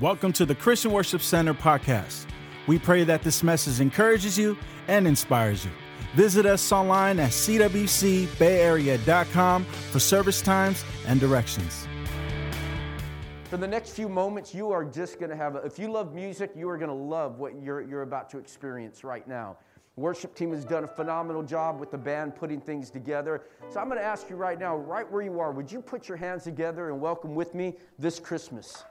Welcome to the Christian Worship Center podcast. We pray that this message encourages you and inspires you. Visit us online at cwcbayarea.com for service times and directions. For the next few moments, you are just going to have, a, if you love music, you are going to love what you're, you're about to experience right now. Worship team has done a phenomenal job with the band putting things together. So I'm going to ask you right now, right where you are, would you put your hands together and welcome with me this Christmas?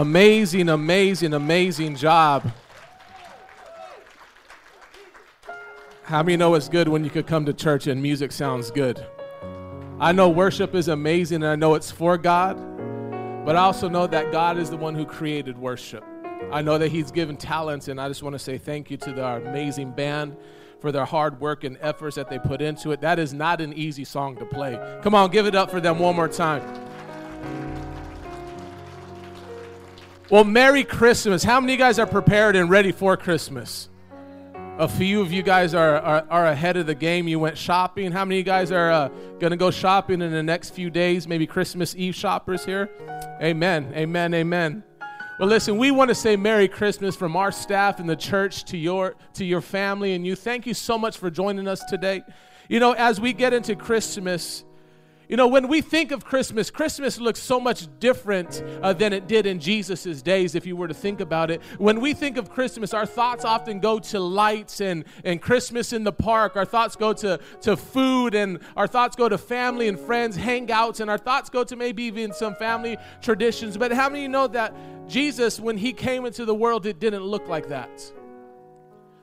Amazing, amazing, amazing job. How many know it's good when you could come to church and music sounds good? I know worship is amazing and I know it's for God, but I also know that God is the one who created worship. I know that He's given talents, and I just want to say thank you to our amazing band for their hard work and efforts that they put into it. That is not an easy song to play. Come on, give it up for them one more time. Well, Merry Christmas. How many guys are prepared and ready for Christmas? A few of you guys are, are, are ahead of the game. You went shopping. How many of you guys are uh, going to go shopping in the next few days? Maybe Christmas Eve shoppers here? Amen. Amen. Amen. Well, listen, we want to say Merry Christmas from our staff and the church to your to your family and you. Thank you so much for joining us today. You know, as we get into Christmas, you know, when we think of Christmas, Christmas looks so much different uh, than it did in Jesus' days, if you were to think about it. When we think of Christmas, our thoughts often go to lights and, and Christmas in the park. Our thoughts go to, to food and our thoughts go to family and friends, hangouts, and our thoughts go to maybe even some family traditions. But how many know that Jesus, when he came into the world, it didn't look like that?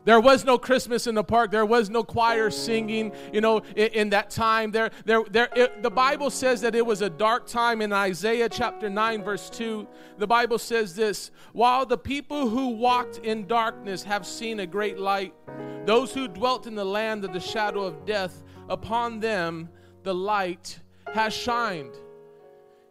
There was no Christmas in the park. There was no choir singing, you know, in, in that time. There, there, there, it, the Bible says that it was a dark time in Isaiah chapter 9, verse 2. The Bible says this While the people who walked in darkness have seen a great light, those who dwelt in the land of the shadow of death, upon them the light has shined.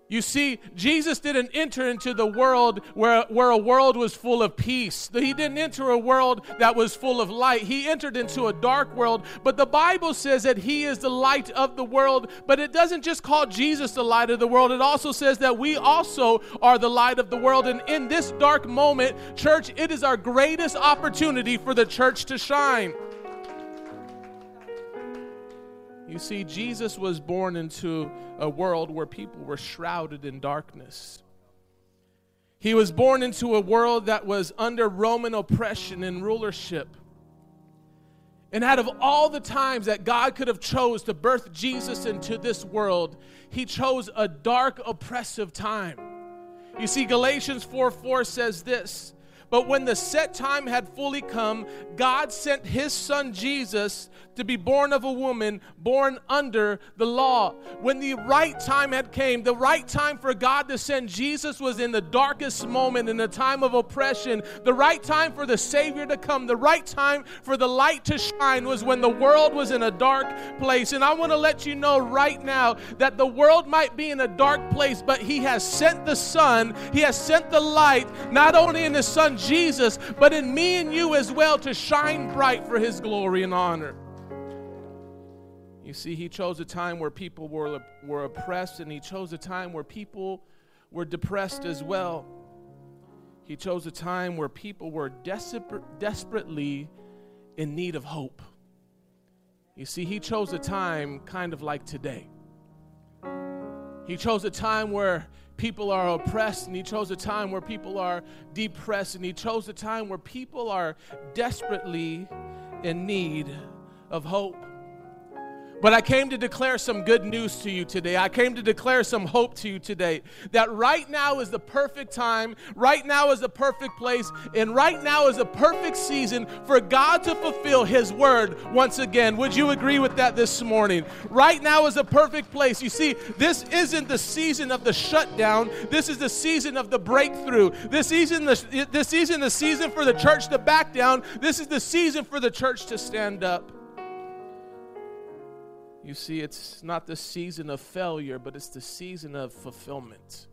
You see, Jesus didn't enter into the world where, where a world was full of peace. He didn't enter a world that was full of light. He entered into a dark world. But the Bible says that He is the light of the world. But it doesn't just call Jesus the light of the world, it also says that we also are the light of the world. And in this dark moment, church, it is our greatest opportunity for the church to shine. You see, Jesus was born into a world where people were shrouded in darkness. He was born into a world that was under Roman oppression and rulership. And out of all the times that God could have chose to birth Jesus into this world, he chose a dark oppressive time. You see Galatians 4 4 says this, but when the set time had fully come, God sent his son Jesus to be born of a woman born under the law. When the right time had came, the right time for God to send Jesus was in the darkest moment in the time of oppression. The right time for the Savior to come, the right time for the light to shine was when the world was in a dark place. And I want to let you know right now that the world might be in a dark place, but He has sent the Son, He has sent the light, not only in His Jesus, but in me and you as well to shine bright for His glory and honor. You see, he chose a time where people were, were oppressed, and he chose a time where people were depressed as well. He chose a time where people were desper- desperately in need of hope. You see, he chose a time kind of like today. He chose a time where people are oppressed, and he chose a time where people are depressed, and he chose a time where people are desperately in need of hope. But I came to declare some good news to you today. I came to declare some hope to you today that right now is the perfect time, right now is the perfect place, and right now is the perfect season for God to fulfill His word once again. Would you agree with that this morning? Right now is the perfect place. You see, this isn't the season of the shutdown, this is the season of the breakthrough. This season, this season, the season for the church to back down, this is the season for the church to stand up. You see, it's not the season of failure, but it's the season of fulfillment.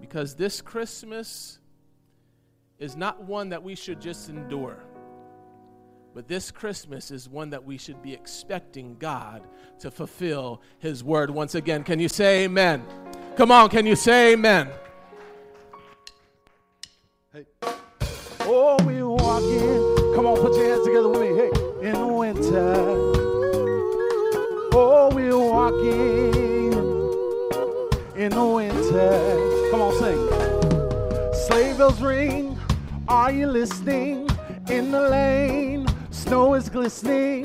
Because this Christmas is not one that we should just endure, but this Christmas is one that we should be expecting God to fulfill His word once again. Can you say amen? Come on, can you say amen? Hey. Oh, we walking. Come on, put your hands together with me. Hey in the winter. Oh, we're walking in the winter. Come on, sing. Sleigh bells ring. Are you listening? In the lane, snow is glistening.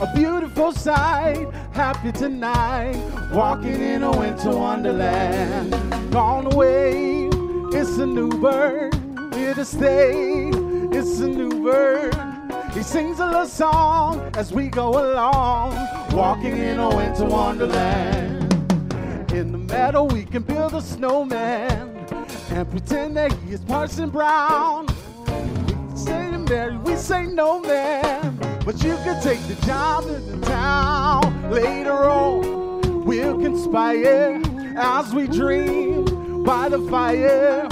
A beautiful sight, happy tonight, walking in a winter wonderland. Gone away, it's a new bird, here to stay, it's a new bird. He sings a little song as we go along, walking in a winter wonderland. In the meadow, we can build a snowman and pretend that he is Parson Brown. We say to Mary, we say no man, but you can take the job in the town. Later on, we'll conspire as we dream by the fire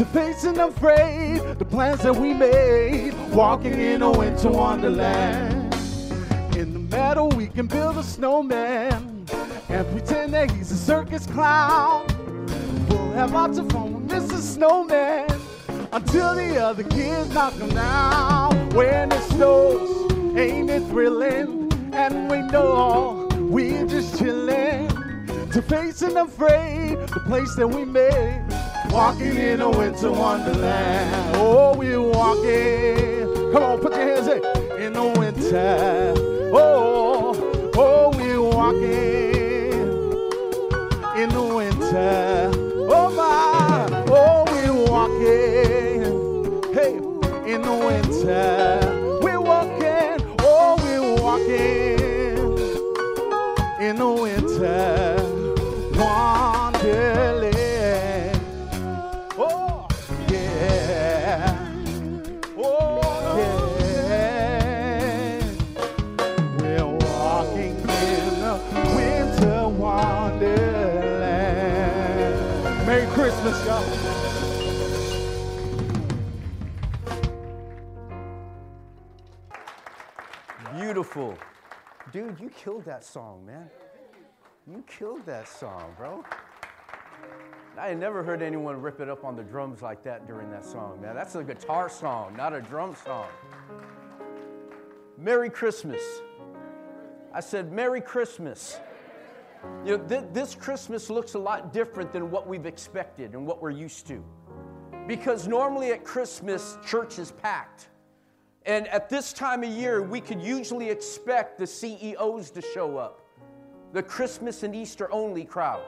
to facing afraid the plans that we made, walking in a winter wonderland. In the meadow, we can build a snowman and pretend that he's a circus clown. We'll have lots of fun with Mr. Snowman until the other kids knock him down. When it snows, ain't it thrilling? And we know all we're just chilling to facing afraid the place that we made walking in a winter wonderland. Oh, we're walking. Come on, put your hands in. In the winter. Oh, oh, we're walking in the winter. Let's go. Beautiful. Dude, you killed that song, man. You killed that song, bro. I had never heard anyone rip it up on the drums like that during that song, man. That's a guitar song, not a drum song. Merry Christmas. I said, Merry Christmas. You know, th- this Christmas looks a lot different than what we've expected and what we're used to. Because normally at Christmas, church is packed. And at this time of year, we could usually expect the CEOs to show up, the Christmas and Easter only crowd.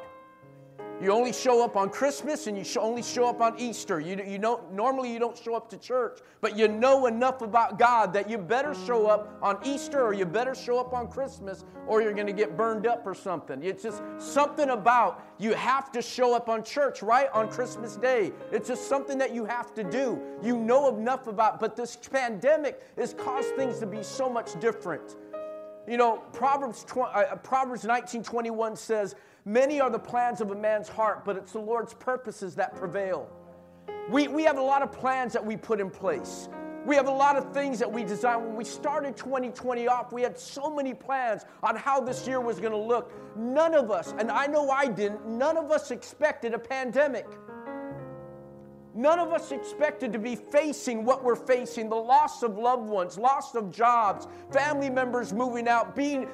You only show up on Christmas and you only show up on Easter. You, you know, normally you don't show up to church, but you know enough about God that you better show up on Easter or you better show up on Christmas or you're going to get burned up or something. It's just something about you have to show up on church, right? On Christmas Day. It's just something that you have to do. You know enough about, but this pandemic has caused things to be so much different. You know, Proverbs, tw- uh, Proverbs 19:21 says, "Many are the plans of a man's heart, but it's the Lord's purposes that prevail." We, we have a lot of plans that we put in place. We have a lot of things that we design. When we started 2020 off, we had so many plans on how this year was going to look. None of us, and I know I didn't, none of us expected a pandemic. None of us expected to be facing what we're facing the loss of loved ones, loss of jobs, family members moving out. Being,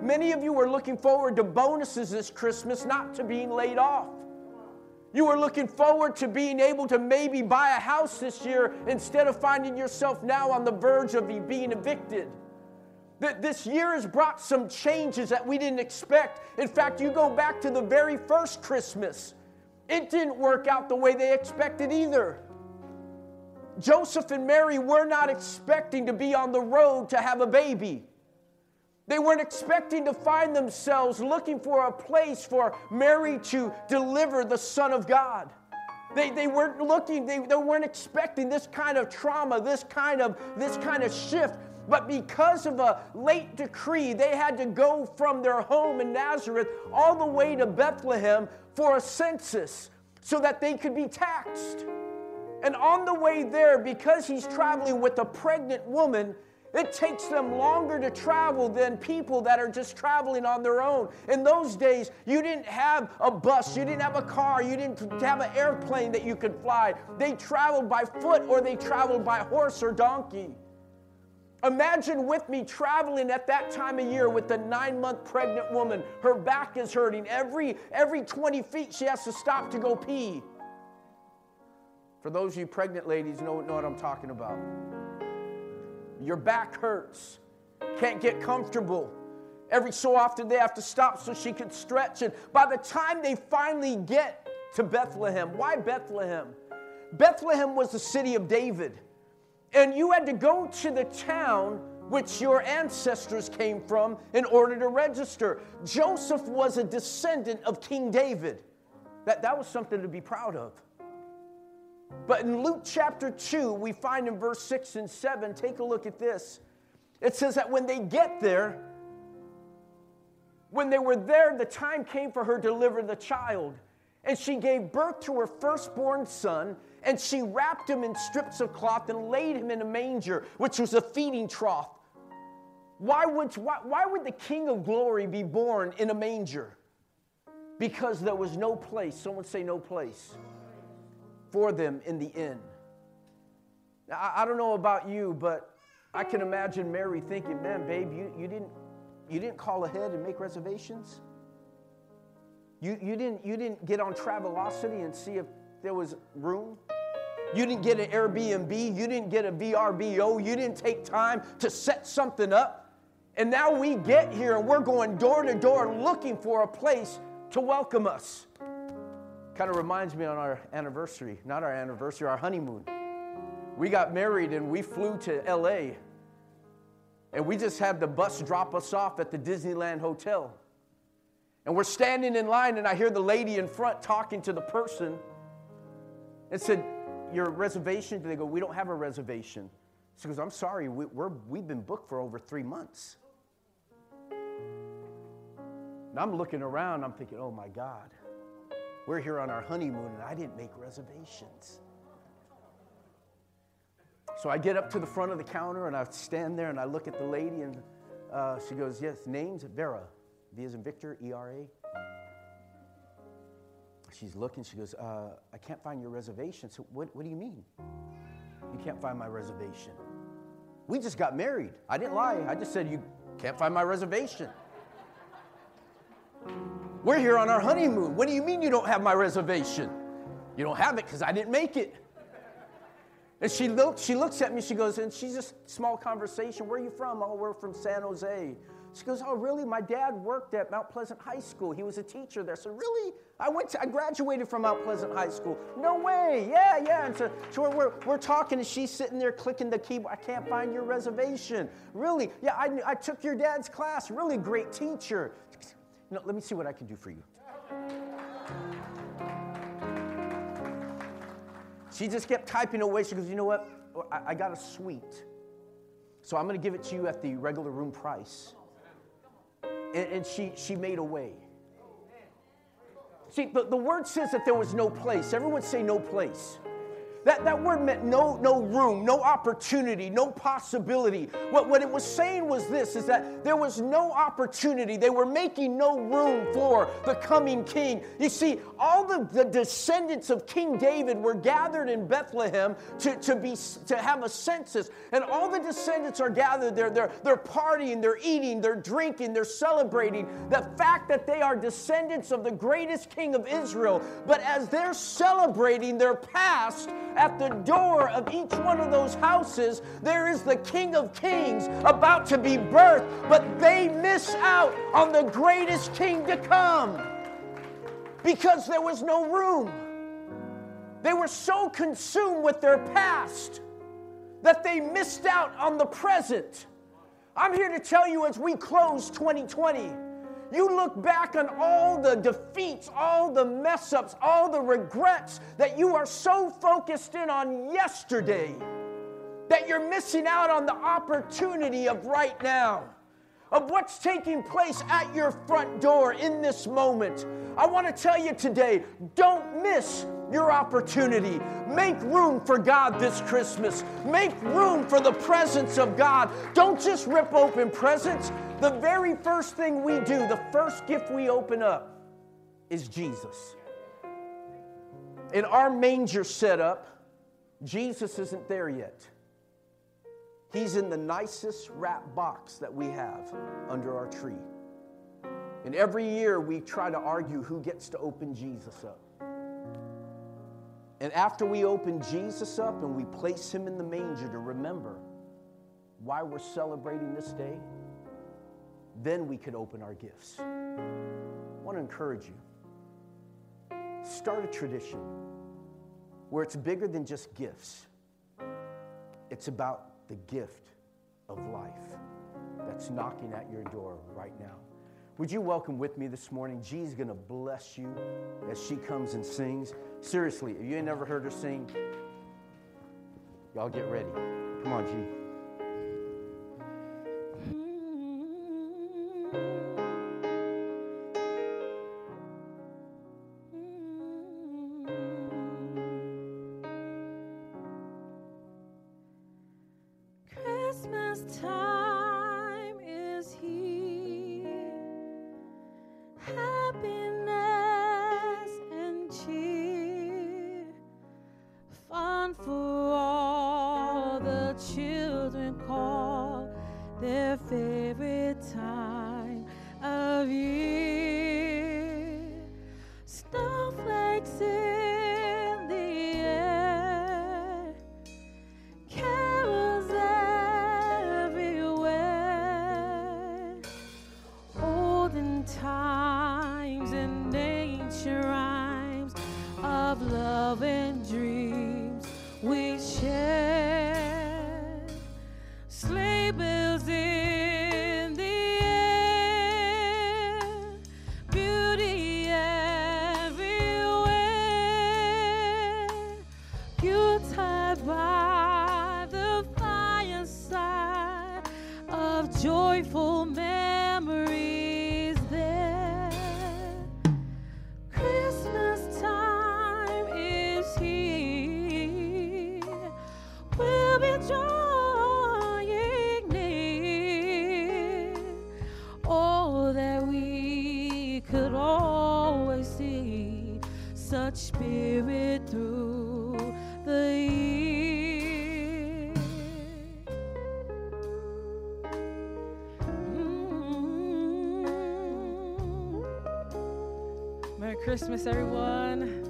many of you were looking forward to bonuses this Christmas, not to being laid off. You were looking forward to being able to maybe buy a house this year instead of finding yourself now on the verge of being evicted. That this year has brought some changes that we didn't expect. In fact, you go back to the very first Christmas. It didn't work out the way they expected either. Joseph and Mary were not expecting to be on the road to have a baby. They weren't expecting to find themselves looking for a place for Mary to deliver the Son of God. They, they weren't looking, they, they weren't expecting this kind of trauma, this kind of, this kind of shift. But because of a late decree, they had to go from their home in Nazareth all the way to Bethlehem for a census so that they could be taxed. And on the way there, because he's traveling with a pregnant woman, it takes them longer to travel than people that are just traveling on their own. In those days, you didn't have a bus, you didn't have a car, you didn't have an airplane that you could fly. They traveled by foot or they traveled by horse or donkey. Imagine with me traveling at that time of year with a nine month pregnant woman. Her back is hurting. Every, every 20 feet, she has to stop to go pee. For those of you pregnant ladies, know, know what I'm talking about. Your back hurts, can't get comfortable. Every so often, they have to stop so she can stretch. And by the time they finally get to Bethlehem, why Bethlehem? Bethlehem was the city of David. And you had to go to the town which your ancestors came from in order to register. Joseph was a descendant of King David. That, that was something to be proud of. But in Luke chapter 2, we find in verse 6 and 7, take a look at this. It says that when they get there, when they were there, the time came for her to deliver the child. And she gave birth to her firstborn son, and she wrapped him in strips of cloth and laid him in a manger, which was a feeding trough. Why would, why, why would the King of glory be born in a manger? Because there was no place, someone say no place, for them in the inn. Now, I, I don't know about you, but I can imagine Mary thinking, man, babe, you, you, didn't, you didn't call ahead and make reservations? You, you, didn't, you didn't get on Travelocity and see if there was room? You didn't get an Airbnb. You didn't get a VRBO. You didn't take time to set something up. And now we get here and we're going door to door looking for a place to welcome us. Kind of reminds me on our anniversary, not our anniversary, our honeymoon. We got married and we flew to LA. And we just had the bus drop us off at the Disneyland Hotel. And we're standing in line, and I hear the lady in front talking to the person and said, Your reservation? They go, We don't have a reservation. She goes, I'm sorry, we, we're, we've been booked for over three months. And I'm looking around, I'm thinking, Oh my God. We're here on our honeymoon, and I didn't make reservations. So I get up to the front of the counter and I stand there and I look at the lady and uh, she goes, Yes, name's Vera. V as in Victor, E R A. She's looking, she goes, uh, I can't find your reservation. So, what, what do you mean? You can't find my reservation. We just got married. I didn't lie. I just said, You can't find my reservation. We're here on our honeymoon. What do you mean you don't have my reservation? You don't have it because I didn't make it. And she, look, she looks at me, she goes, and she's just small conversation. Where are you from? Oh, we're from San Jose. She goes, Oh, really? My dad worked at Mount Pleasant High School. He was a teacher there. So, really? I went to, I graduated from Mount Pleasant High School. No way. Yeah, yeah. And so, so we're, we're, talking, and she's sitting there clicking the keyboard. I can't find your reservation. Really? Yeah, I, I took your dad's class. Really great teacher. No, let me see what I can do for you. She just kept typing away. She goes, You know what? Oh, I, I got a suite. So I'm going to give it to you at the regular room price. And, and she, she made a way. See, the, the word says that there was no place. Everyone say no place. That, that word meant no, no room, no opportunity, no possibility. What, what it was saying was this is that there was no opportunity. They were making no room for the coming king. You see, all the, the descendants of King David were gathered in Bethlehem to, to, be, to have a census. And all the descendants are gathered there. They're, they're partying, they're eating, they're drinking, they're celebrating the fact that they are descendants of the greatest king of Israel. But as they're celebrating their past, at the door of each one of those houses, there is the King of Kings about to be birthed, but they miss out on the greatest king to come because there was no room. They were so consumed with their past that they missed out on the present. I'm here to tell you as we close 2020 you look back on all the defeats, all the mess ups, all the regrets that you are so focused in on yesterday that you're missing out on the opportunity of right now, of what's taking place at your front door in this moment. I want to tell you today don't miss your opportunity. Make room for God this Christmas. Make room for the presence of God. Don't just rip open presents. The very first thing we do, the first gift we open up, is Jesus. In our manger setup, Jesus isn't there yet. He's in the nicest wrap box that we have under our tree. And every year we try to argue who gets to open Jesus up. And after we open Jesus up and we place him in the manger to remember why we're celebrating this day, then we could open our gifts. I want to encourage you. Start a tradition where it's bigger than just gifts. It's about the gift of life that's knocking at your door right now. Would you welcome with me this morning? G's to bless you as she comes and sings. Seriously, if you ain't never heard her sing, y'all get ready. Come on, G. call their favorite time joyful memories there. Christmas time is here. We'll be drawing near. Oh, that we could always see such spirit. Christmas, everyone.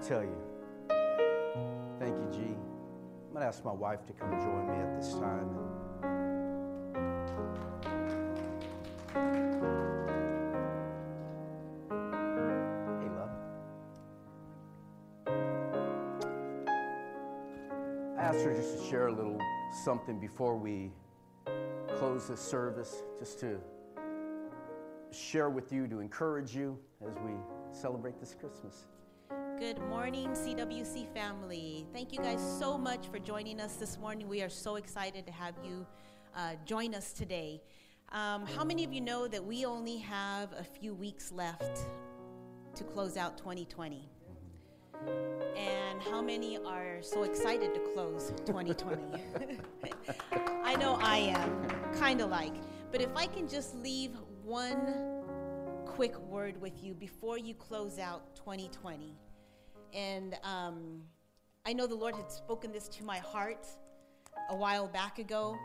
Tell you? Thank you, G. I'm gonna ask my wife to come join me at this time. Hey, love. I asked her just to share a little something before we close this service, just to share with you, to encourage you as we celebrate this Christmas. Good morning, CWC family. Thank you guys so much for joining us this morning. We are so excited to have you uh, join us today. Um, how many of you know that we only have a few weeks left to close out 2020? And how many are so excited to close 2020? I know I am, kind of like. But if I can just leave one quick word with you before you close out 2020. And um, I know the Lord had spoken this to my heart a while back ago.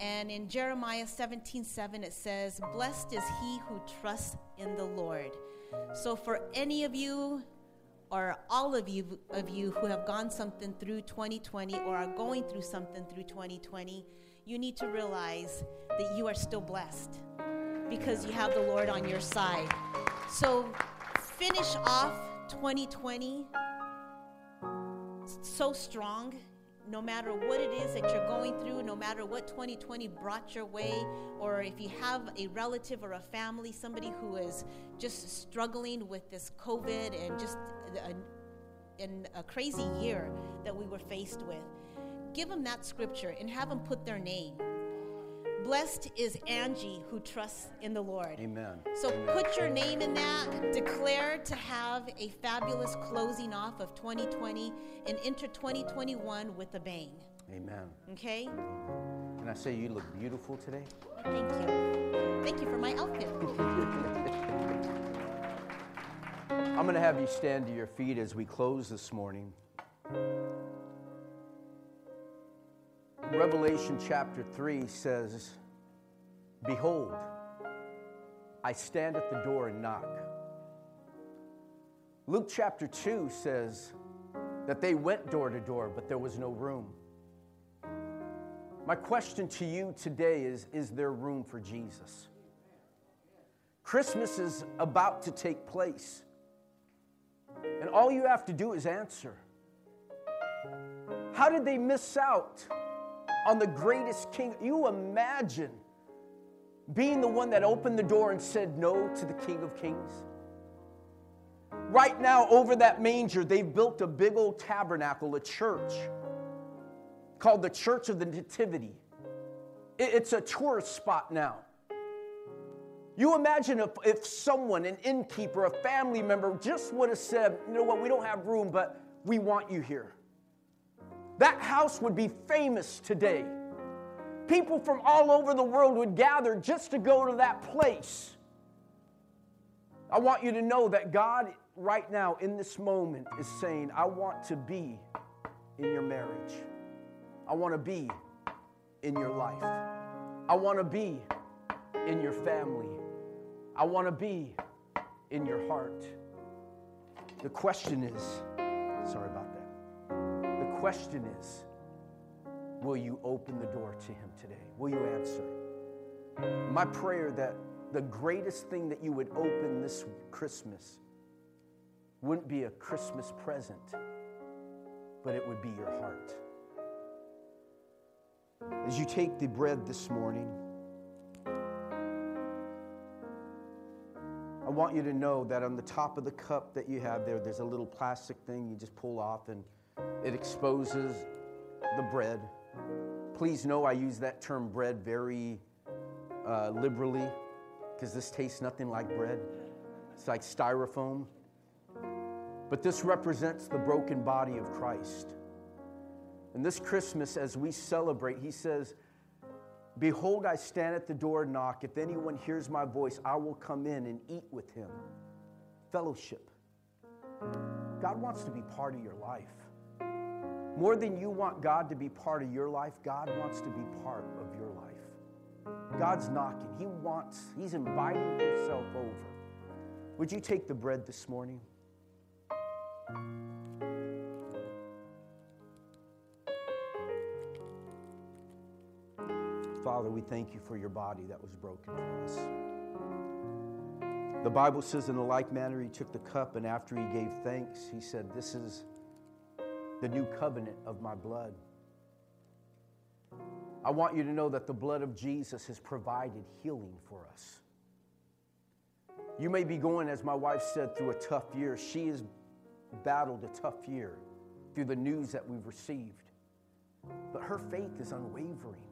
And in Jeremiah 17 7, it says, Blessed is he who trusts in the Lord. So, for any of you or all of you of you who have gone something through 2020 or are going through something through 2020, you need to realize that you are still blessed because you have the Lord on your side. So finish off 2020 so strong no matter what it is that you're going through, no matter what 2020 brought your way, or if you have a relative or a family, somebody who is just struggling with this COVID and just a, in a crazy year that we were faced with, give them that scripture and have them put their name. Blessed is Angie who trusts in the Lord. Amen. So put your name in that. Declare to have a fabulous closing off of 2020 and enter 2021 with a bang. Amen. Okay? Can I say you look beautiful today? Thank you. Thank you for my outfit. I'm going to have you stand to your feet as we close this morning. Revelation chapter 3 says, Behold, I stand at the door and knock. Luke chapter 2 says that they went door to door, but there was no room. My question to you today is Is there room for Jesus? Christmas is about to take place. And all you have to do is answer. How did they miss out on the greatest king? You imagine being the one that opened the door and said no to the King of Kings? Right now, over that manger, they've built a big old tabernacle, a church called the Church of the Nativity. It's a tourist spot now. You imagine if, if someone, an innkeeper, a family member, just would have said, you know what, we don't have room, but we want you here. That house would be famous today. People from all over the world would gather just to go to that place. I want you to know that God, right now, in this moment, is saying, I want to be in your marriage. I want to be in your life. I want to be in your family. I want to be in your heart. The question is sorry about that. Question is will you open the door to Him today? Will you answer? My prayer that the greatest thing that you would open this Christmas wouldn't be a Christmas present, but it would be your heart. As you take the bread this morning, I want you to know that on the top of the cup that you have there, there's a little plastic thing you just pull off and it exposes the bread. Please know I use that term bread very uh, liberally because this tastes nothing like bread. It's like styrofoam. But this represents the broken body of Christ. And this Christmas, as we celebrate, he says, Behold, I stand at the door and knock. If anyone hears my voice, I will come in and eat with him. Fellowship. God wants to be part of your life. More than you want God to be part of your life, God wants to be part of your life. God's knocking. He wants, He's inviting Himself over. Would you take the bread this morning? Father, we thank you for your body that was broken for us. The Bible says, in a like manner, he took the cup, and after he gave thanks, he said, This is the new covenant of my blood. I want you to know that the blood of Jesus has provided healing for us. You may be going, as my wife said, through a tough year. She has battled a tough year through the news that we've received. But her faith is unwavering.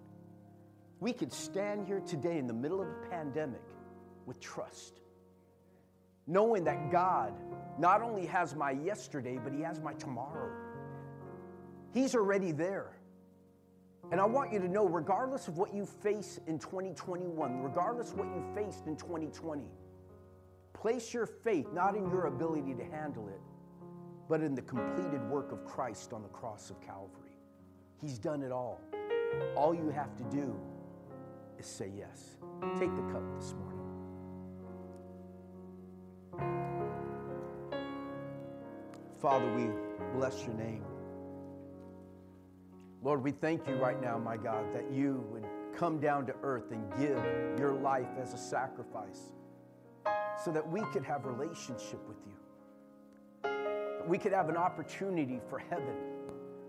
We could stand here today in the middle of a pandemic with trust, knowing that God not only has my yesterday, but He has my tomorrow. He's already there. And I want you to know, regardless of what you face in 2021, regardless what you faced in 2020, place your faith not in your ability to handle it, but in the completed work of Christ on the cross of Calvary. He's done it all. All you have to do is say yes. Take the cup this morning. Father, we bless your name. Lord, we thank you right now, my God, that you would come down to earth and give your life as a sacrifice so that we could have relationship with you. We could have an opportunity for heaven,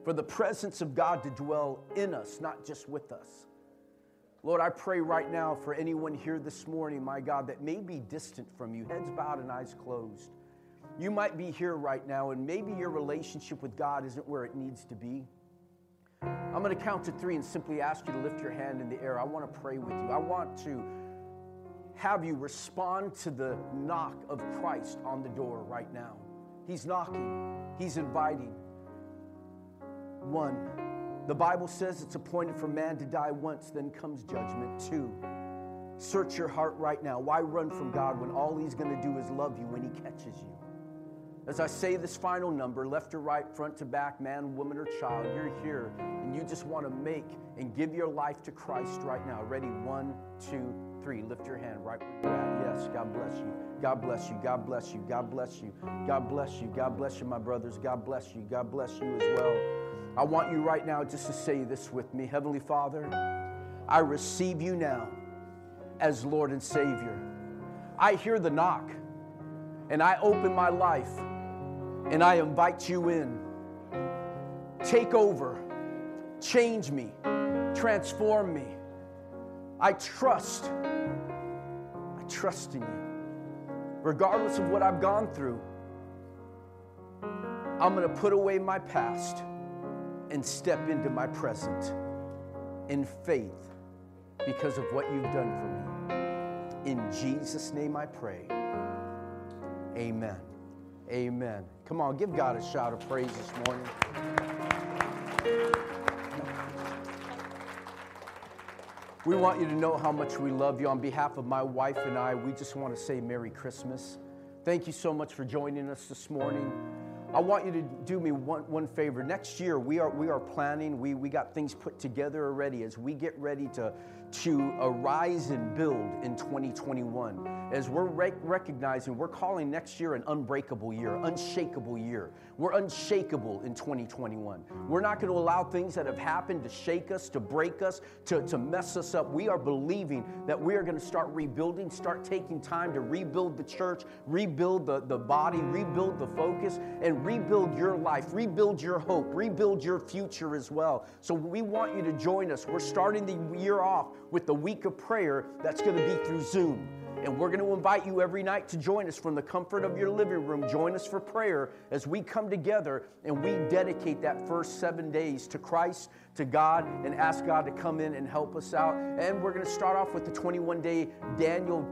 for the presence of God to dwell in us, not just with us. Lord, I pray right now for anyone here this morning, my God, that may be distant from you, heads bowed and eyes closed. You might be here right now, and maybe your relationship with God isn't where it needs to be. I'm going to count to three and simply ask you to lift your hand in the air. I want to pray with you. I want to have you respond to the knock of Christ on the door right now. He's knocking, He's inviting. One, the Bible says it's appointed for man to die once, then comes judgment. Two, search your heart right now. Why run from God when all He's going to do is love you when He catches you? As I say this final number, left or right, front to back, man, woman, or child, you're here and you just want to make and give your life to Christ right now. Ready? One, two, three. Lift your hand right where you're at. Yes, God bless you. God bless you. God bless you. God bless you. God bless you. God bless you, my brothers. God bless you. God bless you as well. I want you right now just to say this with me Heavenly Father, I receive you now as Lord and Savior. I hear the knock and I open my life and I invite you in. Take over, change me, transform me. I trust. I trust in you. Regardless of what I've gone through, I'm going to put away my past and step into my present in faith because of what you've done for me. In Jesus' name I pray. Amen. Amen. Come on, give God a shout of praise this morning. We want you to know how much we love you. On behalf of my wife and I, we just want to say Merry Christmas. Thank you so much for joining us this morning. I want you to do me one, one favor. Next year, we are, we are planning, we, we got things put together already as we get ready to, to arise and build in 2021. As we're rec- recognizing, we're calling next year an unbreakable year, unshakable year. We're unshakable in 2021. We're not going to allow things that have happened to shake us, to break us, to, to mess us up. We are believing that we are going to start rebuilding, start taking time to rebuild the church, rebuild the, the body, rebuild the focus, and rebuild your life, rebuild your hope, rebuild your future as well. So we want you to join us. We're starting the year off with the week of prayer that's going to be through Zoom. And we're going to invite you every night to join us from the comfort of your living room. Join us for prayer as we come together and we dedicate that first seven days to Christ, to God, and ask God to come in and help us out. And we're going to start off with the 21 day Daniel.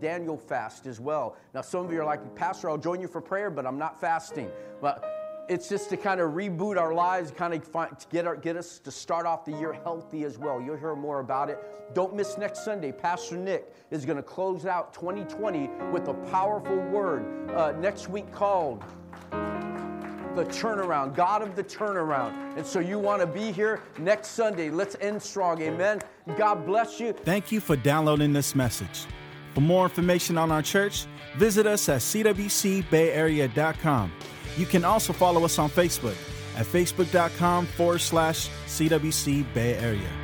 Daniel fast as well. Now, some of you are like, Pastor, I'll join you for prayer, but I'm not fasting. But it's just to kind of reboot our lives, kind of find, get, our, get us to start off the year healthy as well. You'll hear more about it. Don't miss next Sunday. Pastor Nick is going to close out 2020 with a powerful word uh, next week called the turnaround, God of the turnaround. And so you want to be here next Sunday. Let's end strong. Amen. God bless you. Thank you for downloading this message. For more information on our church, visit us at cwcbayarea.com. You can also follow us on Facebook at facebook.com forward slash CWC Bay Area.